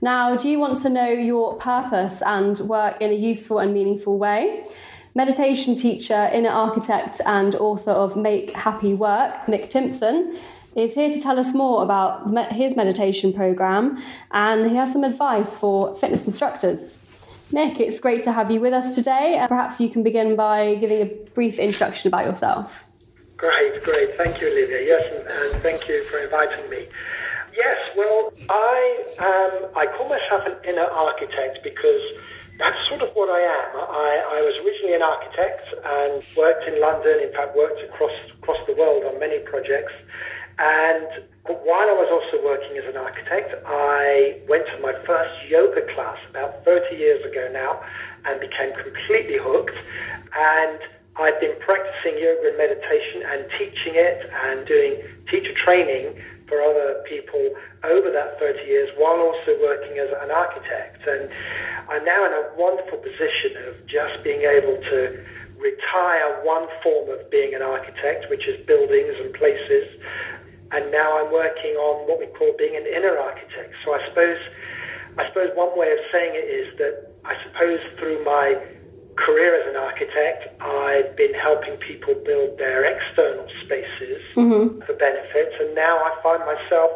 Now, do you want to know your purpose and work in a useful and meaningful way? Meditation teacher, inner architect, and author of Make Happy Work, Mick Timpson, is here to tell us more about his meditation program and he has some advice for fitness instructors. Mick, it's great to have you with us today. Perhaps you can begin by giving a brief introduction about yourself. Great, great. Thank you, Olivia. Yes, and, and thank you for inviting me. Yes, well, I um, I call myself an inner architect because that's sort of what I am. I, I was originally an architect and worked in London. In fact, worked across across the world on many projects. And while I was also working as an architect, I went to my first yoga class about 30 years ago now and became completely hooked. And I've been practicing yoga and meditation and teaching it and doing teacher training for other people over that 30 years while also working as an architect. And I'm now in a wonderful position of just being able to retire one form of being an architect, which is buildings and places. And now I'm working on what we call being an inner architect. So I suppose, I suppose one way of saying it is that I suppose through my career as an architect, I've been helping people build their external spaces mm-hmm. for benefits, and now I find myself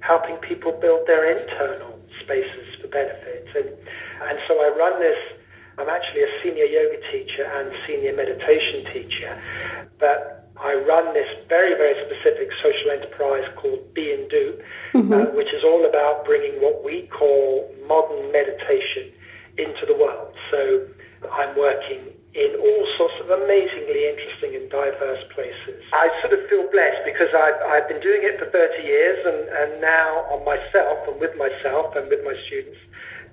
helping people build their internal spaces for benefits. And, and so I run this, I'm actually a senior yoga teacher and senior meditation teacher, but I run this very, very specific social enterprise called Be and Do, mm-hmm. uh, which is all about bringing what we call modern meditation into the world. So I'm working in all sorts of amazingly interesting and diverse places. I sort of feel blessed because I've, I've been doing it for 30 years and, and now on myself and with myself and with my students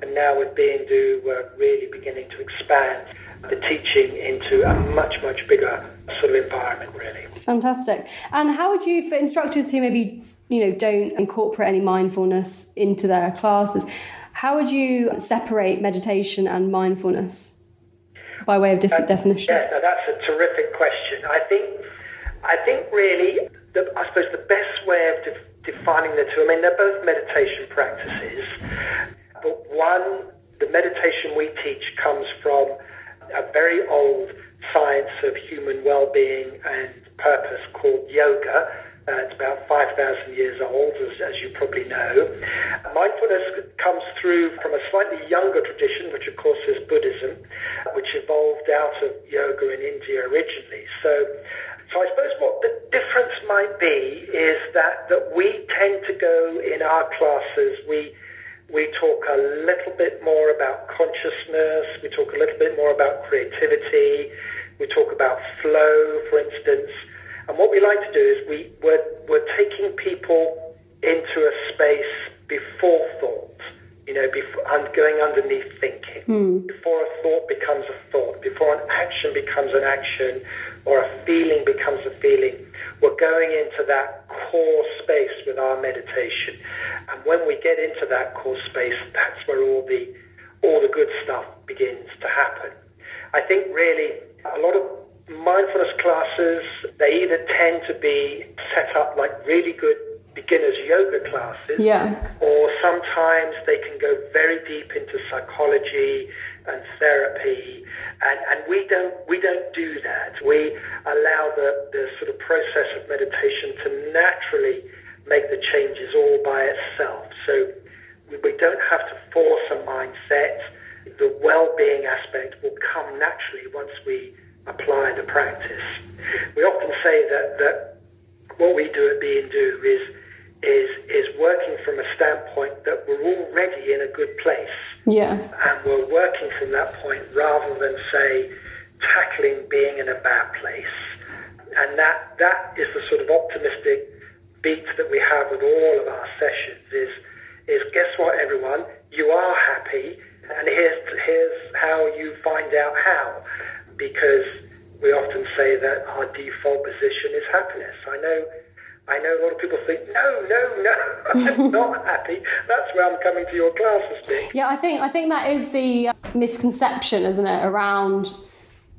and now with Be and Do, we're really beginning to expand the teaching into a much, much bigger sort of environment, really. Fantastic. And how would you, for instructors who maybe, you know, don't incorporate any mindfulness into their classes, how would you separate meditation and mindfulness? By way of different uh, definition? Yeah, no, that's a terrific question. I think, I think really, the, I suppose the best way of de- defining the two. I mean, they're both meditation practices, but one, the meditation we teach comes from a very old science of human well-being and purpose called yoga uh, it's about 5,000 years old, as, as, you probably know. Mindfulness comes through from a slightly younger tradition, which of course is Buddhism, which evolved out of yoga in India originally. So, so I suppose what the difference might be is that, that we tend to go in our classes, we we talk a little bit more about consciousness, we talk a little bit more about creativity, we talk about flow, for instance. And what we like to do is we, we're, we're taking people into a space before thought, you know, before, and going underneath thinking. Mm. Before a thought becomes a thought, before an action becomes an action, or a feeling becomes a feeling, we're going into that core space with our meditation. And when we get into that core space, that's where all the all the good stuff begins to happen. I think really a lot of mindfulness classes, they either tend to be set up like really good beginners yoga classes, yeah. or sometimes they can go very deep into psychology and therapy, and, and we don't we don't do that. We allow the, the sort of process of meditation to naturally make the changes all by itself. So we, we don't have to force a mindset. The well-being aspect will come naturally once we apply the practice. We often say that, that what we do at Be and Do is, is, is working from a standpoint that we're already in a good place. Yeah. And we're working from that point rather than, say, tackling being in a bad place. And that, that is the sort of optimistic beat that we have with all of our sessions is, is guess what, everyone? You are happy And here's, here's how you find out how. Because we often say that our default position is happiness. I know I know a lot of people think, no, no, no, I'm not happy. That's where I'm coming to your classes, Dick. Yeah, I think I think that is the misconception, isn't it, around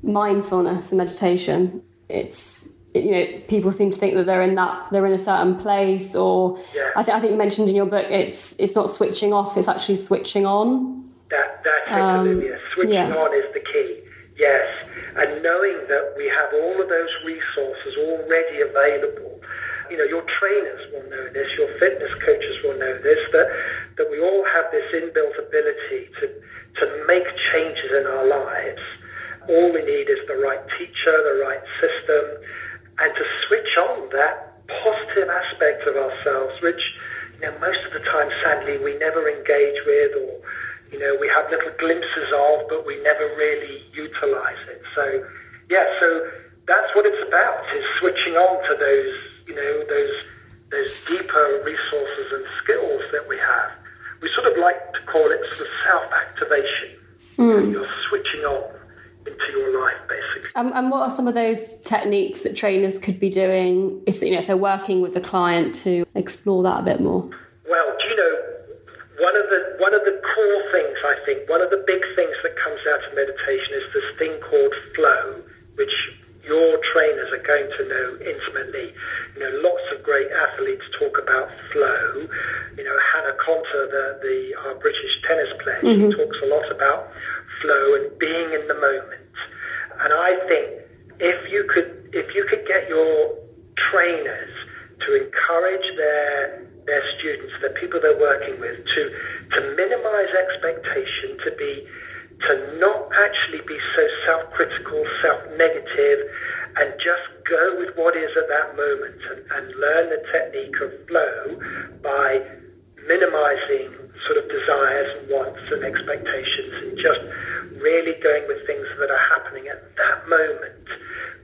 mindfulness and meditation. It's you know people seem to think that they're in that they're in a certain place, or Yeah. I, th- I think you mentioned in your book it's it's not switching off, it's actually switching on. That, that's it, Um, Olivia. Switching yeah. on is the key. Yes. And knowing that we have all of those resources already available. You know, your trainers will know this, your fitness coaches will know this, that, that we all have this inbuilt ability to, to make changes in our lives. All we need is the right teacher, the right system, and to switch on that positive aspect of ourselves, which, you know, most of the time, sadly, we never engage with or you know, we have little glimpses of, but we never really utilize it. So, yeah, so that's what it's about: is switching on to those, you know, those those deeper resources and skills that we have. We sort of like to call it sort of self-activation. You're switching on into your life, basically. Um, and what are some of those techniques that trainers could be doing if you know if they're working with the client to explore that a bit more? Well, do you know one of the one of the core things I think one of the big things that comes out of meditation is this thing called flow, which your trainers are going to know intimately. You know, lots of great athletes talk about flow. You know, Hannah Konta, the, the our British tennis player, she mm-hmm. talks a lot about flow and being in the moment. And I think if you could if you could get your trainers to encourage their their students, the people they're working with, to to minimize expectation, to be to not actually be so self-critical, self-negative, and just go with what is at that moment and, and learn the technique of flow by sort of desires and wants and expectations and just really going with things that are happening at that moment.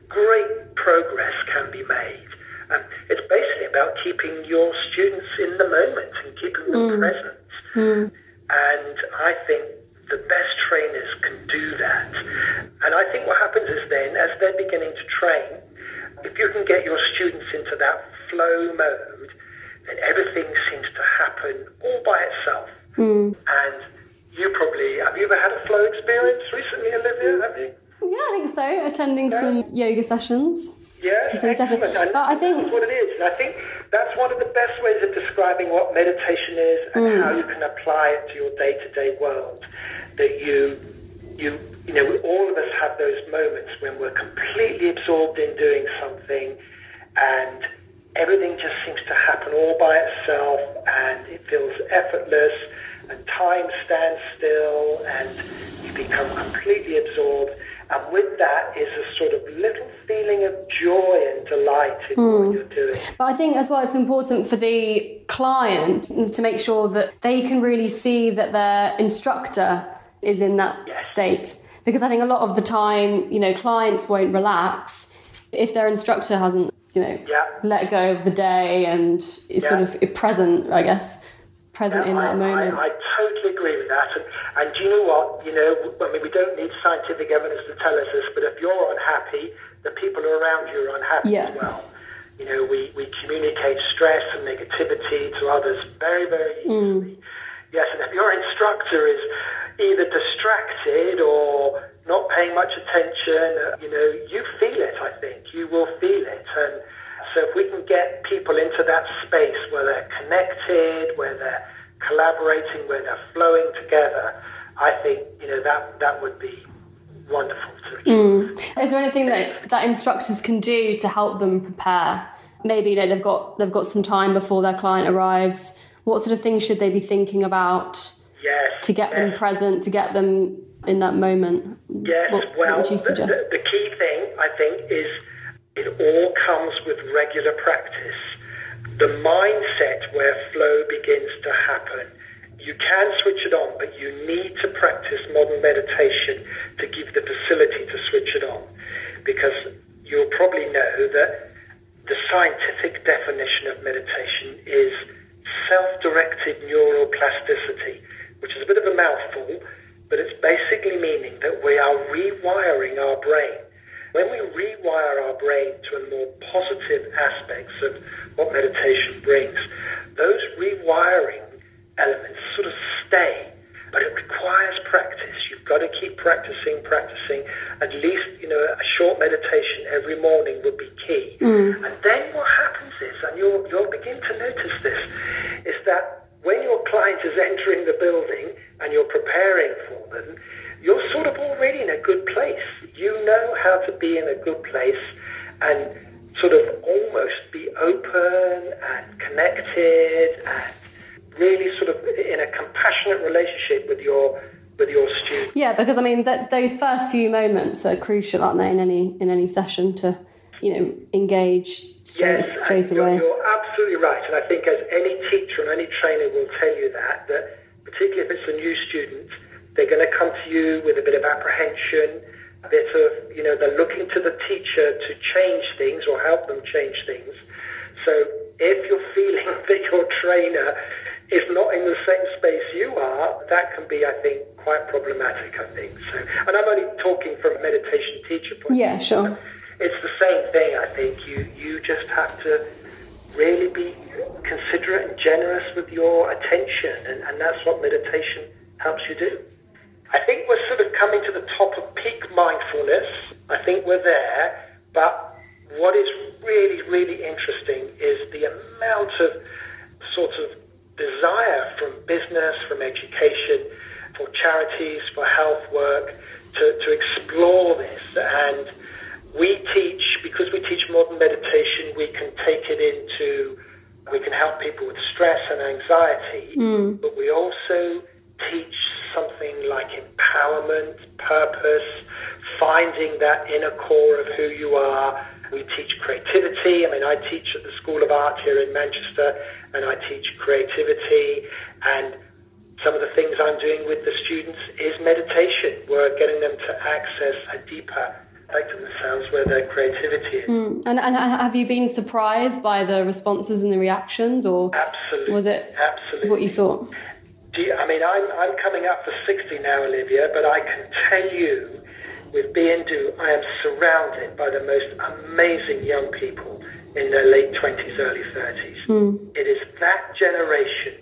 Great progress can be made. Um, it's basically about keeping your students in the moment and keeping them present. And I think the best trainers can do that. And I think what happens is then, as they're beginning to train, if you can get your students into that flow mode, then everything seems to happen all by itself. And you probably, have you ever had a flow experience recently, Olivia? Have you? Yeah, I think so. Attending some yoga sessions. Yes, think so. excellent. And But I think- that's what it is. And I think that's one of the best ways of describing what meditation is and Mm. how you can apply it to your day-to-day world. That you, you, you know, all of us have those moments when we're completely absorbed in doing something, and everything just seems to happen all by itself, and it feels effortless, and time stands still, and you become completely absorbed. And with that is a sort of little feeling of joy and delight in Mm. what you're doing. But I think as well, it's important for the client to make sure that they can really see that their instructor is in that Yes. state. Because I think a lot of the time, you know, clients won't relax if their instructor hasn't, you know, Yeah. let go of the day and is sort of present, I guess, present in I, that moment. I, I totally agree with that. And, and do you know what? You know, I mean, we don't need scientific evidence to tell us this, but if you're unhappy, the people around you are unhappy Yeah. as well. You know, we, we communicate stress and negativity to others very, very easily. Mm. Yes, and if your instructor is either distracted or not paying much attention, uh, you know, you feel it, I think. You will feel it. And so if we can get people into that space where they're connected, where they're collaborating, where they're flowing together, I think, you know, that, that would be wonderful to achieve. Is there anything that, that instructors can do to help them prepare? Maybe you know, they've got they've got some time before their client arrives. What sort of things should they be thinking about Yes. to get them present, to get them in that moment? Yes, What, well, what would you the- suggest? The, the key thing, I think, is it all comes with regular practice. The mindset where flow begins to happen. You can switch it on, but you need to practice modern meditation to give the facility to switch it on. Because you'll probably know that the scientific definition of meditation is self directed neural plasticity, which is a bit of a mouthful, basically meaning that we are rewiring our brain. When we rewire our brain to a more positive aspects of what meditation brings, those rewiring elements sort of stay, but it requires practice. You've got to keep practicing, practicing. At least, you know, a short meditation every morning would be key. Mm. And then what happens is, and you'll, you'll begin to notice this, is that when your client is entering the building and you're preparing for them, you're sort of already in a good place. You know how to be in a good place and sort of almost be open and connected and really sort of in a compassionate relationship with your with your students. Yeah, because I mean that those first few moments are crucial, aren't they, in any in any session to you know engage straight yes, straight away. You're, right, and I think as any teacher and any trainer will tell you that that particularly if it's a new student they're going to come to you with a bit of apprehension, a bit of, you know, they're looking to the teacher to change things or help them change things. So if you're feeling that your trainer is not in the same space you are, that can be, I think, quite problematic, I think. So, and I'm only talking from a meditation teacher point of view. Yeah, sure. It's the same thing, I think. You, you just have to really be considerate and generous with your attention, and, and that's what meditation helps you do. I think we're sort of coming to the top of peak mindfulness. I think we're there. But what is really, really interesting is the amount of sort of desire from business, from education, for charities, for health work to, to explore this. And we teach, because we teach modern meditation, we can take it into, we can help people with stress and anxiety, mm. but we also teach something like empowerment, purpose, finding that inner core of who you are. We teach creativity. I mean, I teach at the School of Art here in Manchester, and I teach creativity. And some of the things I'm doing with the students is meditation. We're getting them to access a deeper aspect of themselves where their creativity is. Mm. And, and have you been surprised by the responses and the reactions, or absolutely, was it absolutely what you thought? You, I mean, I'm, I'm coming up for 60 now, Olivia, but I can tell you with Be and Do, I am surrounded by the most amazing young people in their late 20s, early 30s. Mm. It is that generation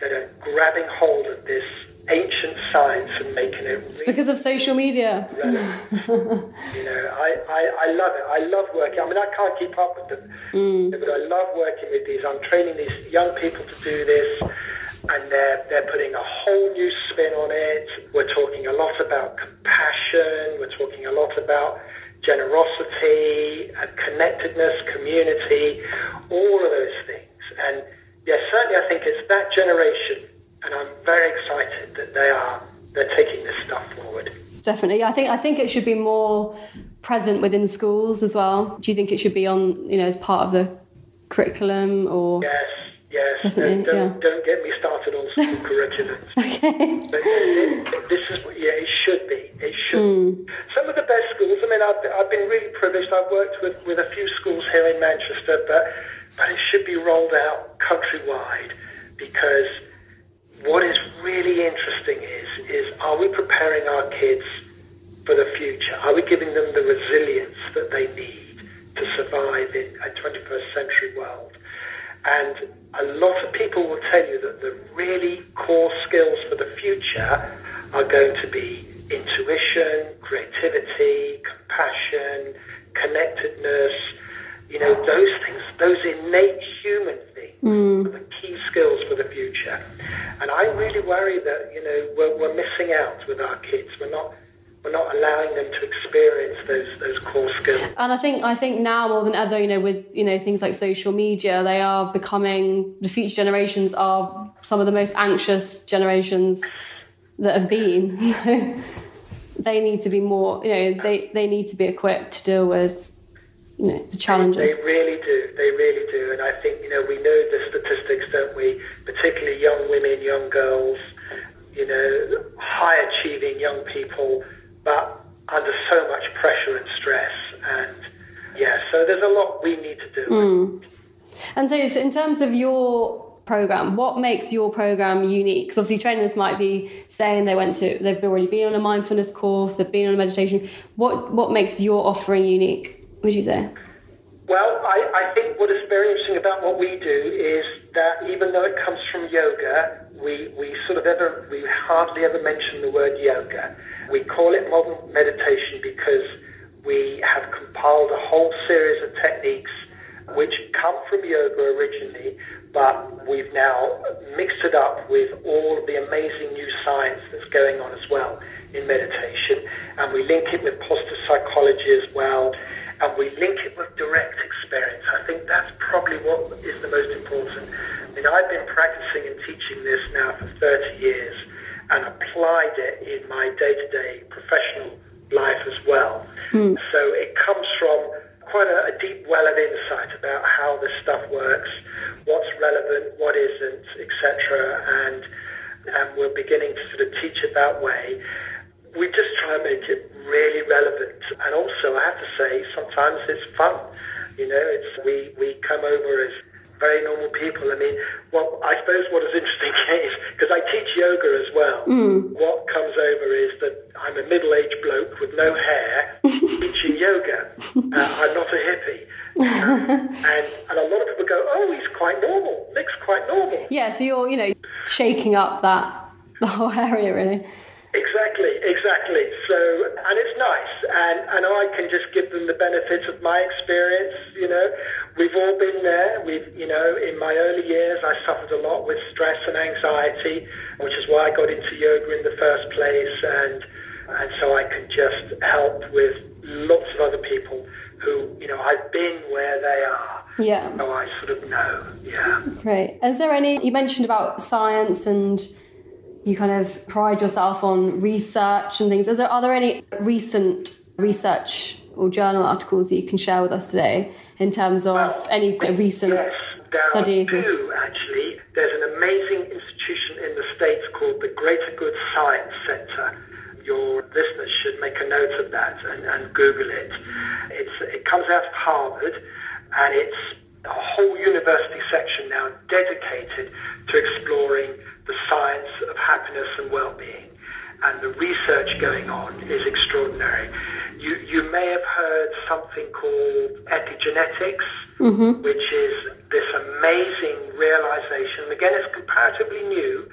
that are grabbing hold of this ancient science and making it it's because of social media you know I, I, I love it I love working I mean I can't keep up with them mm. but I love working with these I'm training these young people to do this and they're, they're putting a whole new spin on it. We're talking a lot about compassion, we're talking a lot about generosity, connectedness, community, all of those things. And yes, certainly I think it's that generation, and I'm very excited that they are they're taking this stuff forward. Definitely, I think I think it should be more present within schools as well. Do you think it should be on you know as part of the curriculum or? Yes, Yes, Definitely, don't, yeah. don't get me started on school curriculums. okay. But it, this is, what, yeah, it should be. It should. Mm. Some of the best schools, I mean, I've, I've been really privileged. I've worked with, with a few schools here in Manchester, but, but it should be rolled out countrywide because what is really interesting is, is are we preparing our kids for the future? Are we giving them the resilience that they need to survive in a 21st century world? And a lot of people will tell you that the really core skills for the future are going to be intuition, creativity, compassion, connectedness, you know, those things, those innate human mm. the key skills for the future. And I really worry that, you know, we're, we're missing out with our kids. We're not we're not allowing them to experience those those core skills. And I think I think now more than ever, you know, with you know things like social media, they are becoming the future generations are some of the most anxious generations that have been. So they need to be more, you know, they they need to be equipped to deal with you know the challenges. They, they really do. They really do. And I think you know we know the statistics, don't we? Particularly young women, young girls, you know, high achieving young people but under so much pressure and stress. And yeah, so there's a lot we need to do. Mm. And so, so, in terms of your program. What makes your program unique? Because obviously trainers might be saying they went to, they've already been on a mindfulness course, they've been on a meditation. What what makes your offering unique? Would you say? Well, I, I think what is very interesting about what we do is that even though it comes from yoga, we, we sort of ever we hardly ever mention the word yoga. We call it modern meditation because we have compiled a whole series of techniques which come from yoga originally, but we've now mixed it up with all of the amazing new science that's going on as well in meditation, and we link it with positive psychology as well, and we link it with direct experience. I think that's probably what is the most important. I mean, I've been practicing and teaching this now for 30 years and applied it in my day-to-day professional life as well. Mm. So it comes from quite a, a, deep well of insight about how this stuff works, what's relevant, what isn't, etc. And and we're beginning to sort of teach it that way. We just try and make it really relevant, and also I have to say sometimes it's fun. You know, it's we we come over as very normal people. I mean, well, I suppose what is interesting is because I teach yoga as well. Mm. What comes over is that I'm a middle-aged bloke with no hair teaching yoga. Uh, I'm not a hippie. And, and a lot of people go, oh, he's quite normal. Mick's quite normal. Yeah, so you're, you know, shaking up that the whole area, really. Exactly, exactly. So, and it's nice, and and I can just give them the benefits of my experience. You know, we've all been there. We've, you know, in my early years, I suffered a lot with stress and anxiety, which is why I got into yoga in the first place, and and so I can just help with lots of other people who, you know, I've been where they are. Yeah. So I sort of know. Yeah. Great. Is there any? You mentioned about science and you kind of pride yourself on research and things. Is there, are there any recent research or journal articles that you can share with us today in terms of well, any recent yes, there studies? Are two, actually. There's an amazing institution in the States called the Greater Good Science Center. Your listeners should make a note of that and, and Google it. It's, it comes out of Harvard and it's a whole university section now dedicated to exploring the science of happiness and well-being. And the research going on is extraordinary. You, you may have heard something called epigenetics, mm-hmm. which is this amazing realization. Again, it's comparatively new,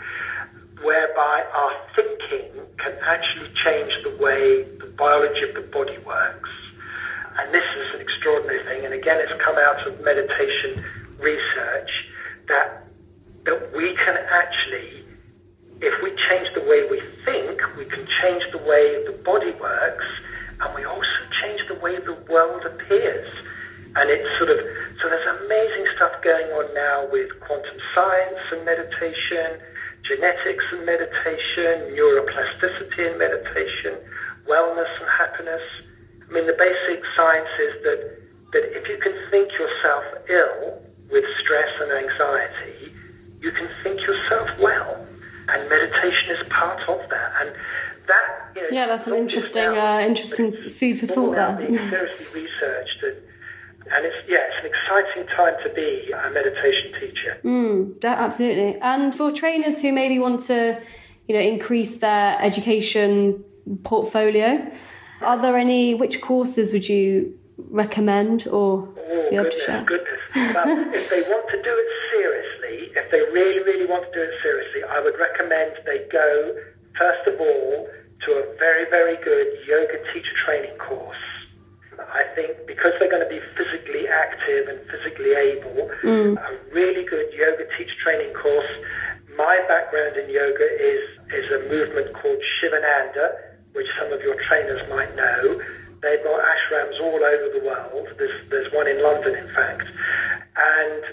whereby our thinking can actually change the way the biology of the body works. And this is an extraordinary thing. And again, it's come out of meditation research that that we can actually, if we change the way we think, we can change the way the body works, and we also change the way the world appears. And it's sort of, so there's amazing stuff going on now with quantum science and meditation, genetics and meditation, neuroplasticity and meditation, wellness and happiness. I mean, the basic science is that, that if you can think yourself ill with stress and anxiety, you can think yourself well. And meditation is part of that. And that, you know, yeah, that's an interesting, uh, interesting food for thought there. being seriously researched and, and it's yeah, it's an exciting time to be a meditation teacher. Mm, absolutely. And for trainers who maybe want to, you know, increase their education portfolio, are there any? Which courses would you recommend or oh, be able goodness, to share? Goodness, if they want to do it if they really, really want to do it seriously, I would recommend they go, first of all, to a very, very good yoga teacher training course. I think because they're going to be physically active and physically able, mm. a really good yoga teacher training course. My background in yoga is, is a movement called Shivananda, which some of your trainers might know. They've got ashrams all over the world. There's, there's one in London, in fact. And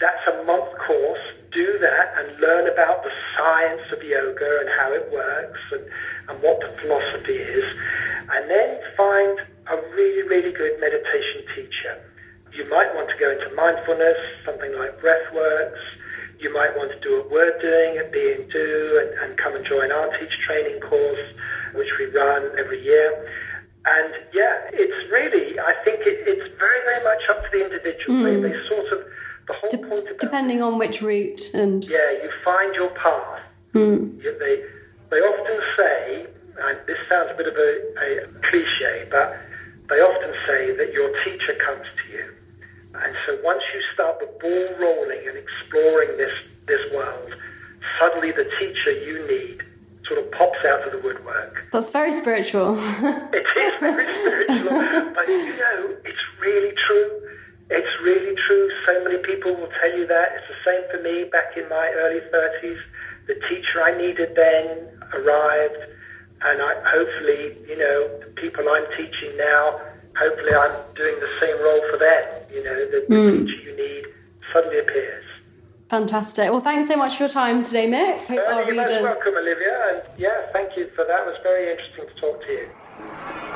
that's a month course. Do that and learn about the science of yoga and how it works and, and what the philosophy is. And then find a really, really good meditation teacher. You might want to go into mindfulness, something like breathworks. You might want to do what we're doing at Be and Do and, and come and join our Teach training course, which we run every year. And yeah, it's really, I think it, it's very, very much up to the individual. Mm. They, they sort of De- depending on which route and yeah, you find your path. Mm. They they often say, and this sounds a bit of a, a cliche, but they often say that your teacher comes to you. And so once you start the ball rolling and exploring this this world, suddenly the teacher you need sort of pops out of the woodwork. that's very spiritual. It is very spiritual, but you know, it's really true. It's really true. So many people will tell you that. It's the same for me back in my early 30s. The teacher I needed then arrived, and I, hopefully, you know, the people I'm teaching now, hopefully I'm doing the same role for them. You know, the, the teacher you need suddenly appears. Fantastic. Well, thanks so much for your time today, Mick. Hope Uh, our you're readers. welcome, Olivia, and yeah, thank you for that. It was very interesting to talk to you.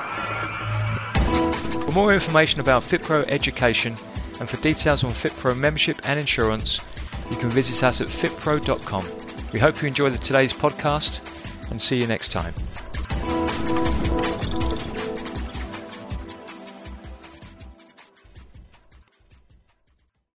For more information about FitPro education and for details on FitPro membership and insurance, you can visit us at fitpro.com. We hope you enjoyed today's podcast and see you next time.